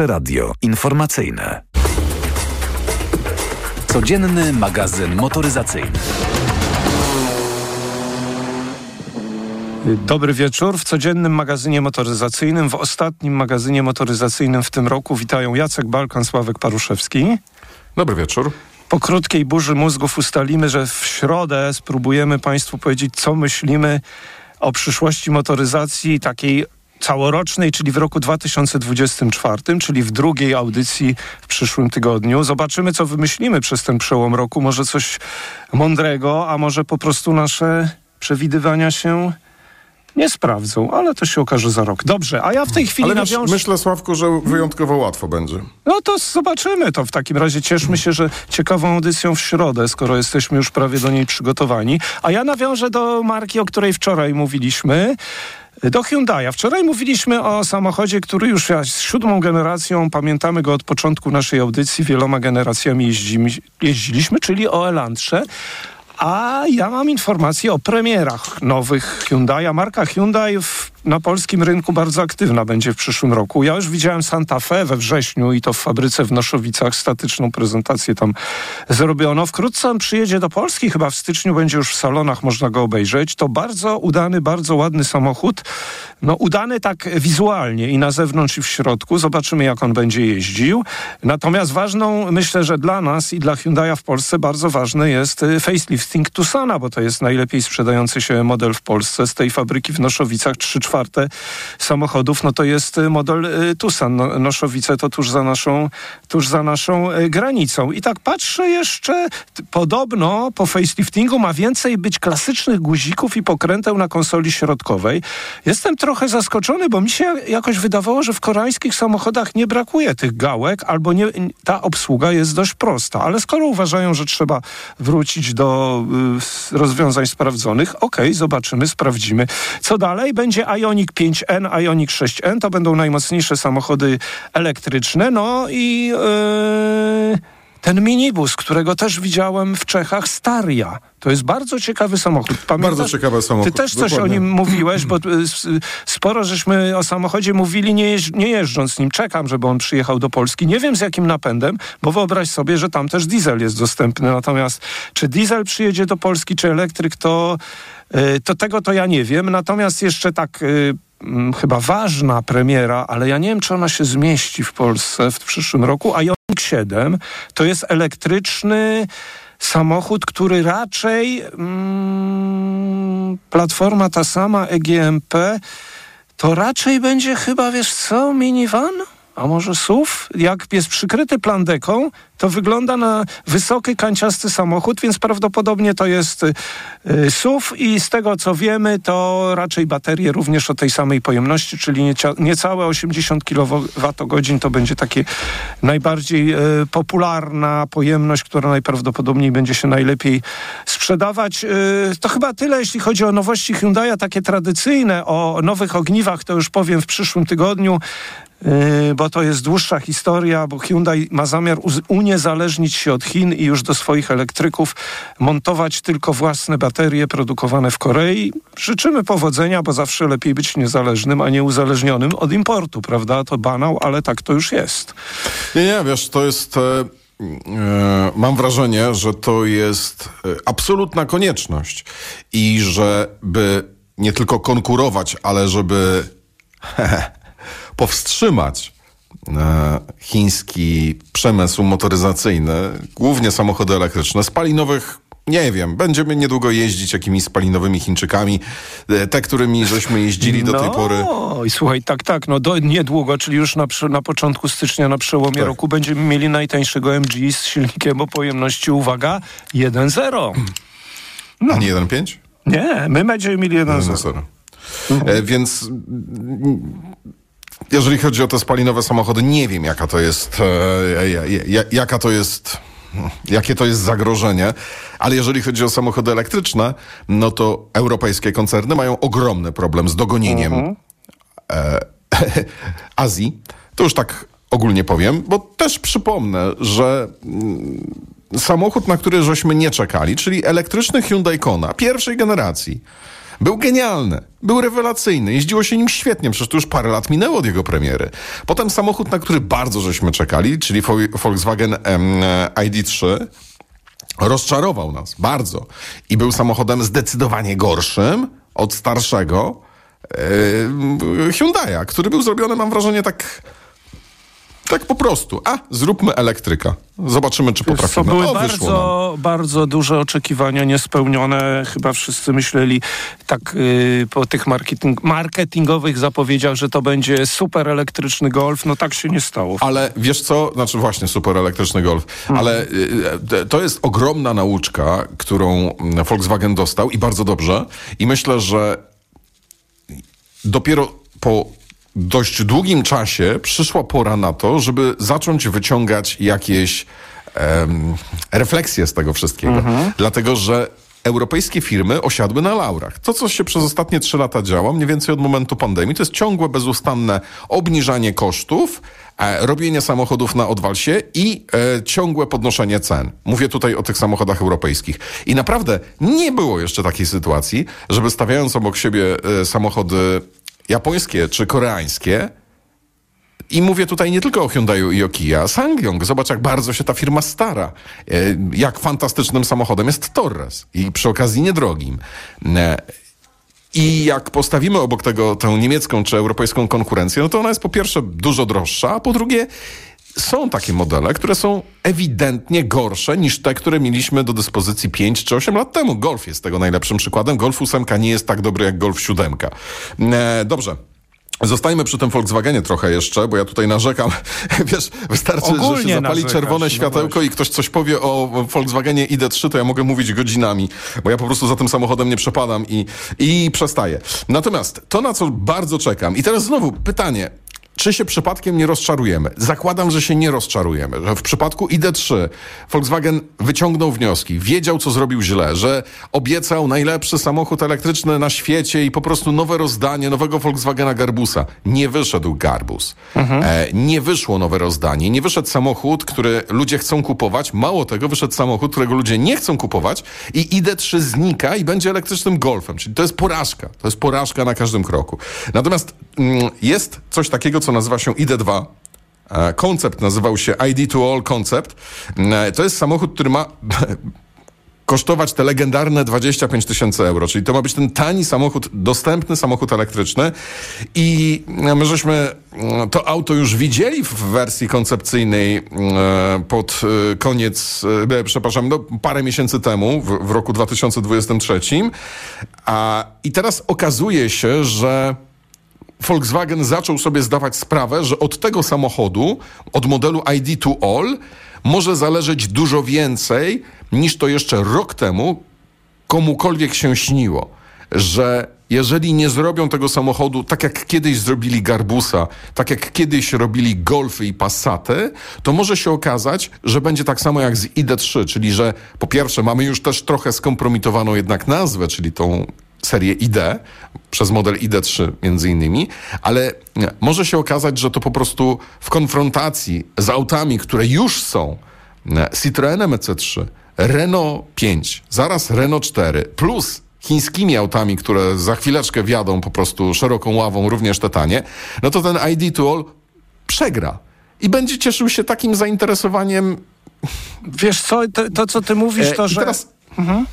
Pierwsze radio informacyjne. Codzienny magazyn motoryzacyjny. Dobry wieczór. W codziennym magazynie motoryzacyjnym, w ostatnim magazynie motoryzacyjnym w tym roku witają Jacek Balkan, Sławek Paruszewski. Dobry wieczór. Po krótkiej burzy mózgów ustalimy, że w środę spróbujemy Państwu powiedzieć, co myślimy o przyszłości motoryzacji takiej całorocznej, czyli w roku 2024, czyli w drugiej audycji w przyszłym tygodniu. Zobaczymy, co wymyślimy przez ten przełom roku. Może coś mądrego, a może po prostu nasze przewidywania się nie sprawdzą, ale to się okaże za rok. Dobrze, a ja w tej chwili ale nawiążę... myślę, Sławku, że wyjątkowo łatwo będzie. No to zobaczymy to w takim razie. Cieszmy się, że ciekawą audycją w środę, skoro jesteśmy już prawie do niej przygotowani. A ja nawiążę do marki, o której wczoraj mówiliśmy. Do Hyundai'a. Wczoraj mówiliśmy o samochodzie, który już jest siódmą generacją, pamiętamy go od początku naszej audycji, wieloma generacjami jeździmy, jeździliśmy, czyli o Elantrze. A ja mam informacje o premierach nowych Hyundai'a. Marka Hyundai w, na polskim rynku bardzo aktywna będzie w przyszłym roku. Ja już widziałem Santa Fe we wrześniu i to w fabryce w Noszowicach. Statyczną prezentację tam zrobiono. Wkrótce on przyjedzie do Polski, chyba w styczniu będzie już w salonach, można go obejrzeć. To bardzo udany, bardzo ładny samochód. No udany tak wizualnie i na zewnątrz i w środku. Zobaczymy jak on będzie jeździł. Natomiast ważną, myślę, że dla nas i dla Hyundai'a w Polsce bardzo ważny jest y, facelift Think Tucsona, bo to jest najlepiej sprzedający się model w Polsce. Z tej fabryki w Noszowicach 3 czwarte samochodów, no to jest y, model y, Tucson. No, Noszowice to tuż za naszą, tuż za naszą y, granicą. I tak patrzę jeszcze, podobno po faceliftingu ma więcej być klasycznych guzików i pokręteł na konsoli środkowej. Jestem trochę zaskoczony, bo mi się jakoś wydawało, że w koreańskich samochodach nie brakuje tych gałek, albo nie, ta obsługa jest dość prosta. Ale skoro uważają, że trzeba wrócić do rozwiązań sprawdzonych. Okej, okay, zobaczymy, sprawdzimy. Co dalej? Będzie Ioniq 5N, Ioniq 6N. To będą najmocniejsze samochody elektryczne. No i yy, ten minibus, którego też widziałem w Czechach, Staria. To jest bardzo ciekawy samochód. Pamiętasz? Bardzo ciekawy samochód. Ty też coś Dokładnie. o nim mówiłeś, bo sporo żeśmy o samochodzie mówili, nie, jeź, nie jeżdżąc nim. Czekam, żeby on przyjechał do Polski. Nie wiem z jakim napędem, bo wyobraź sobie, że tam też diesel jest dostępny. Natomiast czy diesel przyjedzie do Polski, czy elektryk, to, to tego to ja nie wiem. Natomiast jeszcze tak chyba ważna premiera, ale ja nie wiem, czy ona się zmieści w Polsce w przyszłym roku. A Ioniq 7 to jest elektryczny samochód, który raczej mm, platforma ta sama EGMP to raczej będzie chyba, wiesz co, minivan? A może SUV? Jak jest przykryty plandeką, to wygląda na wysoki, kanciasty samochód, więc prawdopodobnie to jest y, SUV i z tego co wiemy, to raczej baterie również o tej samej pojemności, czyli niecałe 80 kWh to będzie takie najbardziej y, popularna pojemność, która najprawdopodobniej będzie się najlepiej sprzedawać. Y, to chyba tyle, jeśli chodzi o nowości Hyundai'a, takie tradycyjne. O nowych ogniwach to już powiem w przyszłym tygodniu. Yy, bo to jest dłuższa historia, bo Hyundai ma zamiar uniezależnić się od Chin i już do swoich elektryków montować tylko własne baterie produkowane w Korei. Życzymy powodzenia, bo zawsze lepiej być niezależnym, a nie uzależnionym od importu, prawda? To banał, ale tak to już jest. Nie, nie, wiesz, to jest... E, e, mam wrażenie, że to jest e, absolutna konieczność i żeby nie tylko konkurować, ale żeby powstrzymać e, chiński przemysł motoryzacyjny, głównie samochody elektryczne, spalinowych nie wiem, będziemy niedługo jeździć jakimiś spalinowymi Chińczykami, e, te, którymi żeśmy jeździli do no, tej pory. No i słuchaj, tak, tak, no do, niedługo, czyli już na, na początku stycznia, na przełomie tak. roku będziemy mieli najtańszego MG z silnikiem o pojemności, uwaga, 1.0. No. A nie 1.5? Nie, my będziemy mieli 1.0. Mhm. E, więc jeżeli chodzi o te spalinowe samochody, nie wiem jaka to jest, e, jaka to jest, jakie to jest zagrożenie, ale jeżeli chodzi o samochody elektryczne, no to europejskie koncerny mają ogromny problem z dogonieniem uh -huh. e, Azji. To już tak ogólnie powiem, bo też przypomnę, że mm, samochód, na który żeśmy nie czekali, czyli elektryczny Hyundai Kona pierwszej generacji, Był genialny, był rewelacyjny, jeździło się nim świetnie, przecież to już parę lat minęło od jego premiery. Potem samochód, na który bardzo żeśmy czekali, czyli Volkswagen ID3, rozczarował nas bardzo i był samochodem zdecydowanie gorszym od starszego yy, Hyundai'a, który był zrobiony, mam wrażenie, tak tak po prostu. A, zróbmy elektryka. Zobaczymy, czy potrafimy. To były o, bardzo, bardzo duże oczekiwania niespełnione. Chyba wszyscy myśleli tak yy, po tych marketing, marketingowych zapowiedziach, że to będzie super elektryczny Golf. No tak się nie stało. Ale wiesz co? Znaczy właśnie super elektryczny Golf. Hmm. Ale yy, to jest ogromna nauczka, którą Volkswagen dostał i bardzo dobrze. I myślę, że dopiero po dość długim czasie przyszła pora na to, żeby zacząć wyciągać jakieś um, refleksje z tego wszystkiego. Mhm. Dlatego, że europejskie firmy osiadły na laurach. To, co się przez ostatnie trzy lata działo, mniej więcej od momentu pandemii, to jest ciągłe, bezustanne obniżanie kosztów, e, robienie samochodów na odwalsie i e, ciągłe podnoszenie cen. Mówię tutaj o tych samochodach europejskich. I naprawdę nie było jeszcze takiej sytuacji, żeby stawiając obok siebie e, samochody japońskie czy koreańskie. I mówię tutaj nie tylko o Hyundaiu i o Kia. Sangyong, zobacz jak bardzo się ta firma stara. E, jak fantastycznym samochodem jest Torres i przy okazji niedrogim. E, I jak postawimy obok tego tę niemiecką czy europejską konkurencję, no to ona jest po pierwsze dużo droższa, a po drugie są takie modele, które są ewidentnie gorsze niż te, które mieliśmy do dyspozycji 5 czy 8 lat temu. Golf jest tego najlepszym przykładem. Golf 8 nie jest tak dobry jak Golf 7. E, dobrze. Zostajmy przy tym Volkswagenie trochę jeszcze, bo ja tutaj narzekam. Wiesz, wystarczy, Ogólnie że się zapali narzekasz, czerwone no światełko no i ktoś coś powie o Volkswagenie ID3, to ja mogę mówić godzinami, bo ja po prostu za tym samochodem nie przepadam i, i przestaję. Natomiast to, na co bardzo czekam, i teraz znowu pytanie, czy się przypadkiem nie rozczarujemy? Zakładam, że się nie rozczarujemy, że w przypadku ID3 Volkswagen wyciągnął wnioski, wiedział, co zrobił źle, że obiecał najlepszy samochód elektryczny na świecie i po prostu nowe rozdanie nowego Volkswagena Garbusa. Nie wyszedł Garbus. Mhm. E, nie wyszło nowe rozdanie, nie wyszedł samochód, który ludzie chcą kupować. Mało tego, wyszedł samochód, którego ludzie nie chcą kupować i ID3 znika i będzie elektrycznym Golfem. Czyli to jest porażka. To jest porażka na każdym kroku. Natomiast mm, jest coś takiego, co co nazywa się ID2. E, koncept nazywał się ID to All Concept. E, to jest samochód, który ma kosztować te legendarne 25 tysięcy euro. Czyli to ma być ten tani samochód, dostępny samochód elektryczny. I my żeśmy to auto już widzieli w wersji koncepcyjnej e, pod koniec, przepraszam, no, parę miesięcy temu, w roku 2023. A, I teraz okazuje się, że Volkswagen zaczął sobie zdawać sprawę, że od tego samochodu, od modelu ID to All, może zależeć dużo więcej niż to jeszcze rok temu komukolwiek się śniło. Że jeżeli nie zrobią tego samochodu tak jak kiedyś zrobili Garbusa, tak jak kiedyś robili Golfy i Passaty, to może się okazać, że będzie tak samo jak z ID3, czyli że po pierwsze mamy już też trochę skompromitowaną jednak nazwę, czyli tą serię ID, przez model ID3 między innymi, ale może się okazać, że to po prostu w konfrontacji z autami, które już są, Citroenem EC3, Renault 5, zaraz Renault 4, plus chińskimi autami, które za chwileczkę wjadą po prostu szeroką ławą, również te tanie, no to ten ID Tool przegra. I będzie cieszył się takim zainteresowaniem. Wiesz co, to, to co ty mówisz, e, to że... Teraz... Mhm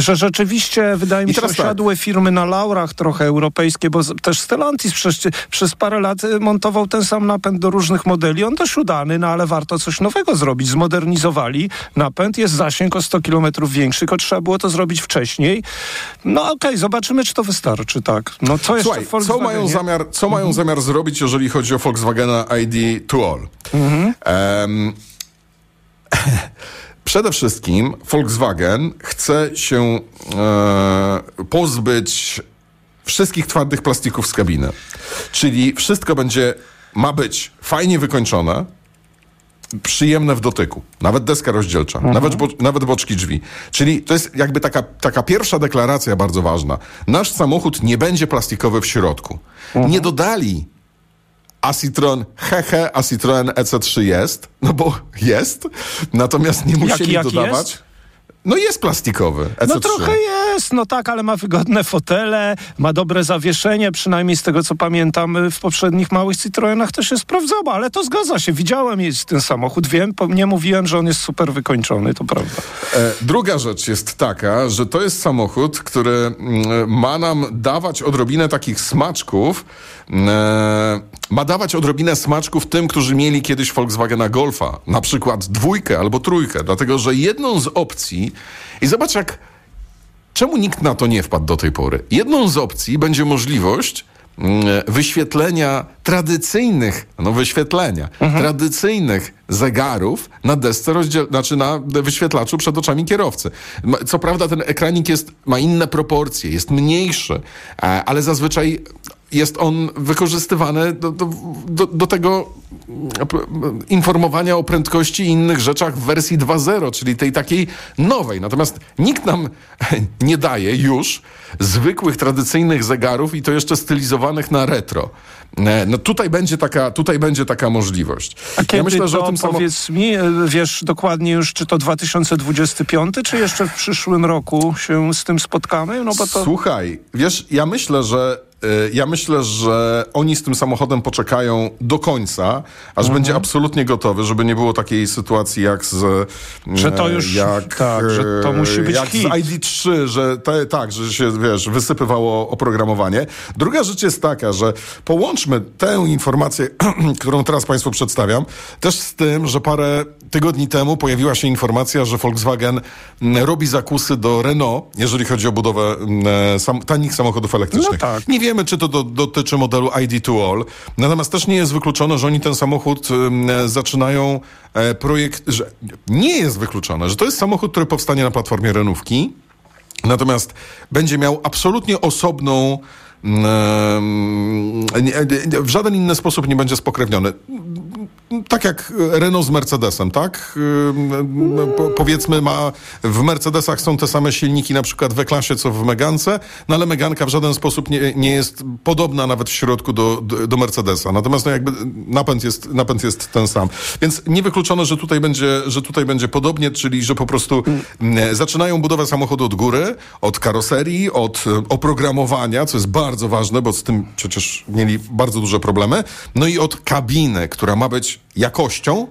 że rzeczywiście wydaje mi się, że osiadłe tak. firmy na laurach trochę europejskie, bo też Stellantis przez, przez parę lat y, montował ten sam napęd do różnych modeli. On też udany, no ale warto coś nowego zrobić. Zmodernizowali napęd, jest zasięg o 100 km większy, tylko trzeba było to zrobić wcześniej. No okej, okay, zobaczymy, czy to wystarczy, tak. No co jeszcze Słuchaj, co mają zamiar, co mhm. mają zamiar zrobić, jeżeli chodzi o Volkswagena ID to All? Mhm. Um, Przede wszystkim Volkswagen chce się e, pozbyć wszystkich twardych plastików z kabiny. Czyli wszystko będzie, ma być fajnie wykończone, przyjemne w dotyku. Nawet deska rozdzielcza, mhm. nawet, bo, nawet boczki drzwi. Czyli to jest jakby taka, taka pierwsza deklaracja bardzo ważna. Nasz samochód nie będzie plastikowy w środku. Mhm. Nie dodali a Citroen, hehe, a Citroen EC3 jest, no bo jest, natomiast nie musieli jaki, jaki dodawać. Jest? No jest plastikowy. EC3. No trochę jest, no tak, ale ma wygodne fotele, ma dobre zawieszenie, przynajmniej z tego co pamiętam w poprzednich małych Citroenach to się sprawdzało, ale to zgadza się, widziałem jest ten samochód, wiem, nie mówiłem, że on jest super wykończony, to prawda. E, druga rzecz jest taka, że to jest samochód, który mm, ma nam dawać odrobinę takich smaczków, e, ma dawać odrobinę smaczków tym, którzy mieli kiedyś Volkswagena Golfa, na przykład dwójkę albo trójkę, dlatego że jedną z opcji i zobacz jak czemu nikt na to nie wpadł do tej pory. Jedną z opcji będzie możliwość mm, wyświetlenia tradycyjnych, no wyświetlenia, mhm. tradycyjnych zegarów na desce rozdziel, znaczy na wyświetlaczu przed oczami kierowcy. Co prawda ten ekranik jest, ma inne proporcje, jest mniejszy, e, ale zazwyczaj jest on wykorzystywany do, do, do, do, tego informowania o prędkości i innych rzeczach w wersji 2.0, czyli tej takiej nowej. Natomiast nikt nam nie daje już zwykłych, tradycyjnych zegarów i to jeszcze stylizowanych na retro. E, no tutaj będzie taka, tutaj będzie taka możliwość. A kiedy ja myślę, że to, o tym powiedz samo... mi, e, wiesz dokładnie już, czy to 2025, czy jeszcze w przyszłym roku się z tym spotkamy? No bo to... Słuchaj, wiesz, ja myślę, że ja myślę, że oni z tym samochodem poczekają do końca, aż mhm. będzie absolutnie gotowy, żeby nie było takiej sytuacji jak z... Że to już... Jak, tak, że to musi być Jak hit. z ID3, że te, tak, że się, wiesz, wysypywało oprogramowanie. Druga rzecz jest taka, że połączmy tę informację, którą teraz Państwu przedstawiam, też z tym, że parę tygodni temu pojawiła się informacja, że Volkswagen robi zakusy do Renault, jeżeli chodzi o budowę sam, tanich samochodów elektrycznych. No tak. Nie wiemy, czy to do, dotyczy modelu ID2 All, natomiast też nie jest wykluczone, że oni ten samochód zaczynają e, projekt, że nie jest wykluczone, że to jest samochód, który powstanie na platformie Renówki, natomiast będzie miał absolutnie osobną w żaden inny sposób nie będzie spokrewniony tak jak Renault z Mercedesem, tak? Po, powiedzmy, ma w Mercedesach są te same silniki, na przykład w klasie co w Megance, no ale Meganka w żaden sposób nie, nie jest podobna nawet w środku do, do, Mercedesa. Natomiast no jakby napęd jest, napęd jest ten sam. Więc niewykluczone, że tutaj będzie, że tutaj będzie podobnie, czyli że po prostu mm, zaczynają budowę samochodu od góry, od karoserii, od oprogramowania, co jest bardzo ważne, bo z tym przecież mieli bardzo duże problemy, no i od kabiny, która ma być jakością,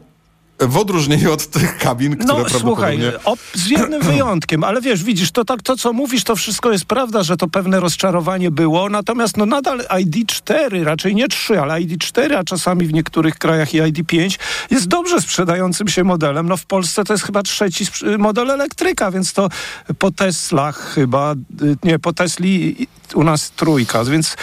w odróżnieniu od tych kabin, które no, prawdopodobnie... słuchaj, z jednym wyjątkiem, ale wiesz, widzisz, to tak, to co mówisz, to wszystko jest prawda, że to pewne rozczarowanie było, natomiast no nadal ID4, raczej nie 3, ale ID4, a czasami w niektórych krajach i ID5 jest dobrze sprzedającym się modelem. No w Polsce to jest chyba trzeci model elektryka, więc to po Teslach chyba, y, nie, po Tesli u nas trójka, więc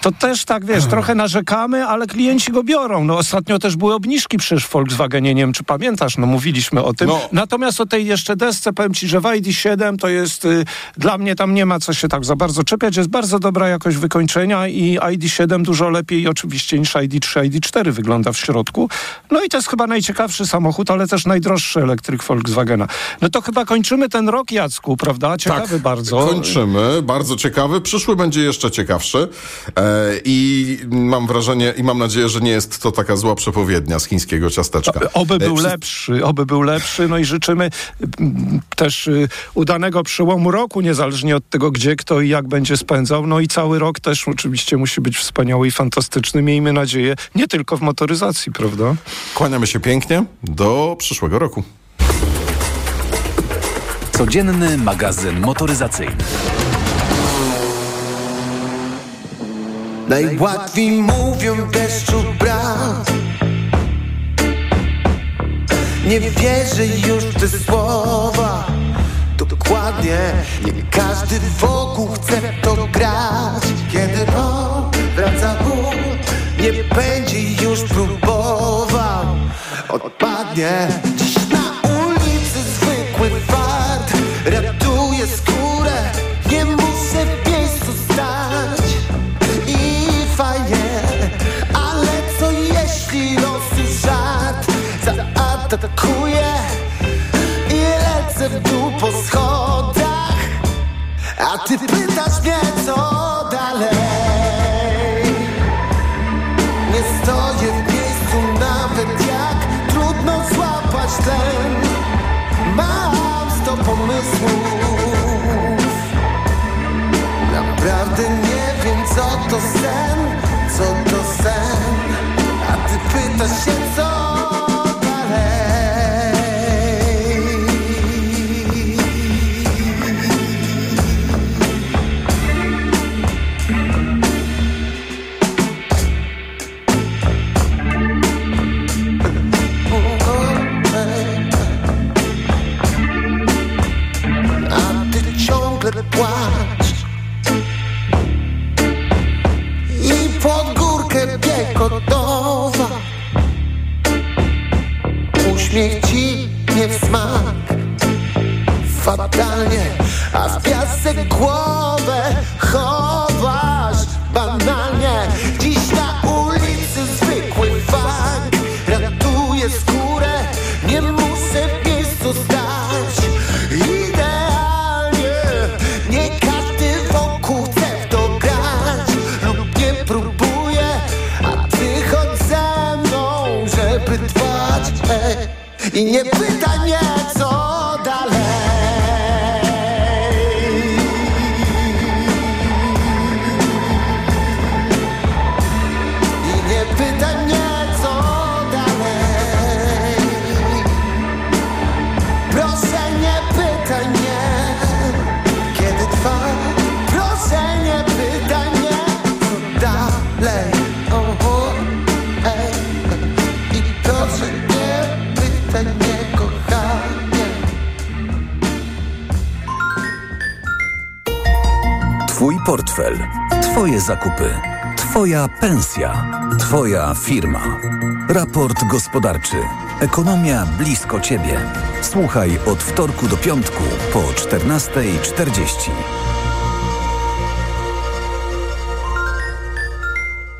to też tak, wiesz, trochę narzekamy, ale klienci go biorą. No ostatnio też były obniżki przecież w Volkswagenie, nie wiem czy pamiętasz, no mówiliśmy o tym. No. Natomiast o tej jeszcze desce powiem ci, że w ID7 to jest, y, dla mnie tam nie ma co się tak za bardzo czepiać, jest bardzo dobra jakość wykończenia i ID7 dużo lepiej oczywiście niż ID3, ID4 wygląda w środku. No i to jest chyba najciekawszy samochód, ale też najdroższy elektryk Volkswagena. No to chyba kończymy ten rok, Jacku, prawda? Ciekawy tak, bardzo. kończymy, bardzo ciekawy. Przyszły będzie jeszcze ciekawszy. E i mam wrażenie i mam nadzieję, że nie jest to taka zła przepowiednia z chińskiego ciasteczka. Oby był e, lepszy, oby był lepszy, no i życzymy mm, też y, udanego przełomu roku, niezależnie od tego, gdzie kto i jak będzie spędzał. No i cały rok też oczywiście musi być wspaniały i fantastyczny. Miejmy nadzieję, nie tylko w motoryzacji, prawda? Kłaniamy się pięknie. Do przyszłego roku. Codzienny magazyn motoryzacyjny. Najłatwiej mówią deszczu brat. Nie wierzę już w te słowa. Dokładnie Nie każdy wokół chce to grać. Kiedy wraca ból Nie będzie już próbował. Odpadnie I nie Twoje zakupy, Twoja pensja, Twoja firma. Raport gospodarczy. Ekonomia blisko Ciebie. Słuchaj od wtorku do piątku po 14.40.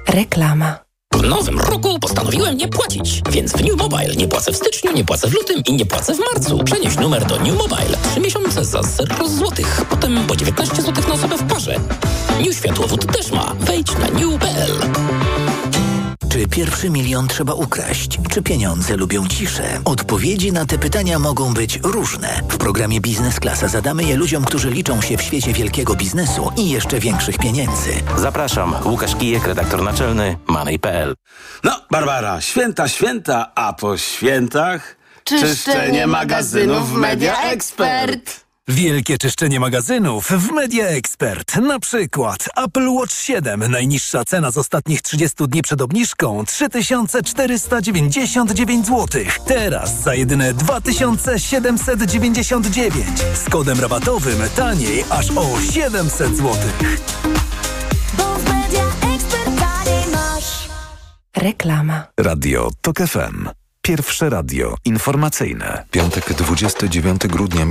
Reklama. W nowym roku postanowiłem nie płacić, więc w New Mobile nie płacę w styczniu, nie płacę w lutym i nie płacę w marcu. Przenieś numer do New Mobile. Trzy miesiące za 0 złotych, potem po 19 złotych na osobę w parze. New Światłowód też ma. Wejdź na new.pl. Czy pierwszy milion trzeba ukraść? Czy pieniądze lubią ciszę? Odpowiedzi na te pytania mogą być różne. W programie Biznes Klasa zadamy je ludziom, którzy liczą się w świecie wielkiego biznesu i jeszcze większych pieniędzy. Zapraszam, Łukasz Kijek, redaktor naczelny Money.pl. No, Barbara, święta, święta, a po świętach Czyszczenie magazynów w Media Expert. Wielkie czyszczenie magazynów w Media Expert. Na przykład Apple Watch 7. Najniższa cena z ostatnich 30 dni przed obniżką 3499 zł. Teraz za jedyne 2799. Z kodem rabatowym taniej aż o 700 zł. Reklama. Radio TOK FM. Pierwsze radio informacyjne. Piątek 29 grudnia